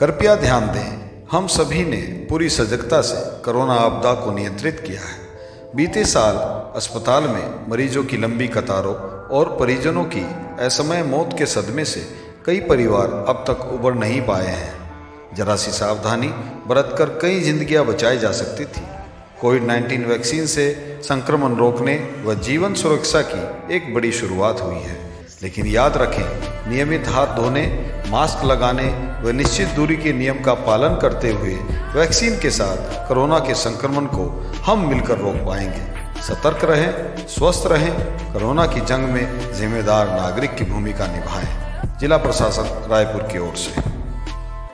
कृपया ध्यान दें, हम सभी ने पूरी सजगता से कोरोना आपदा को नियंत्रित किया है। बीते साल अस्पताल में मरीजों की लंबी कतारों और परिजनों की असमय मौत के सदमे से कई परिवार अब तक उबर नहीं पाए हैं। जरा सी सावधानी बरतकर कई जिंदगियाँ बचाई जा सकती थी। कोविड 19 वैक्सीन से संक्रमण रोकने व जीवन सुरक्षा की एक बड़ी शुरुआत हुई है। लेकिन याद रखें, नियमित हाथ धोने मास्क लगाने व निश्चित दूरी के नियम का पालन करते हुए वैक्सीन के साथ कोरोना के संक्रमण को हम मिलकर रोक पाएँगे। सतर्क रहें, स्वस्थ रहें, कोरोना की जंग में जिम्मेदार नागरिक की भूमिका निभाएँ। जिला प्रशासन रायपुर की ओर से।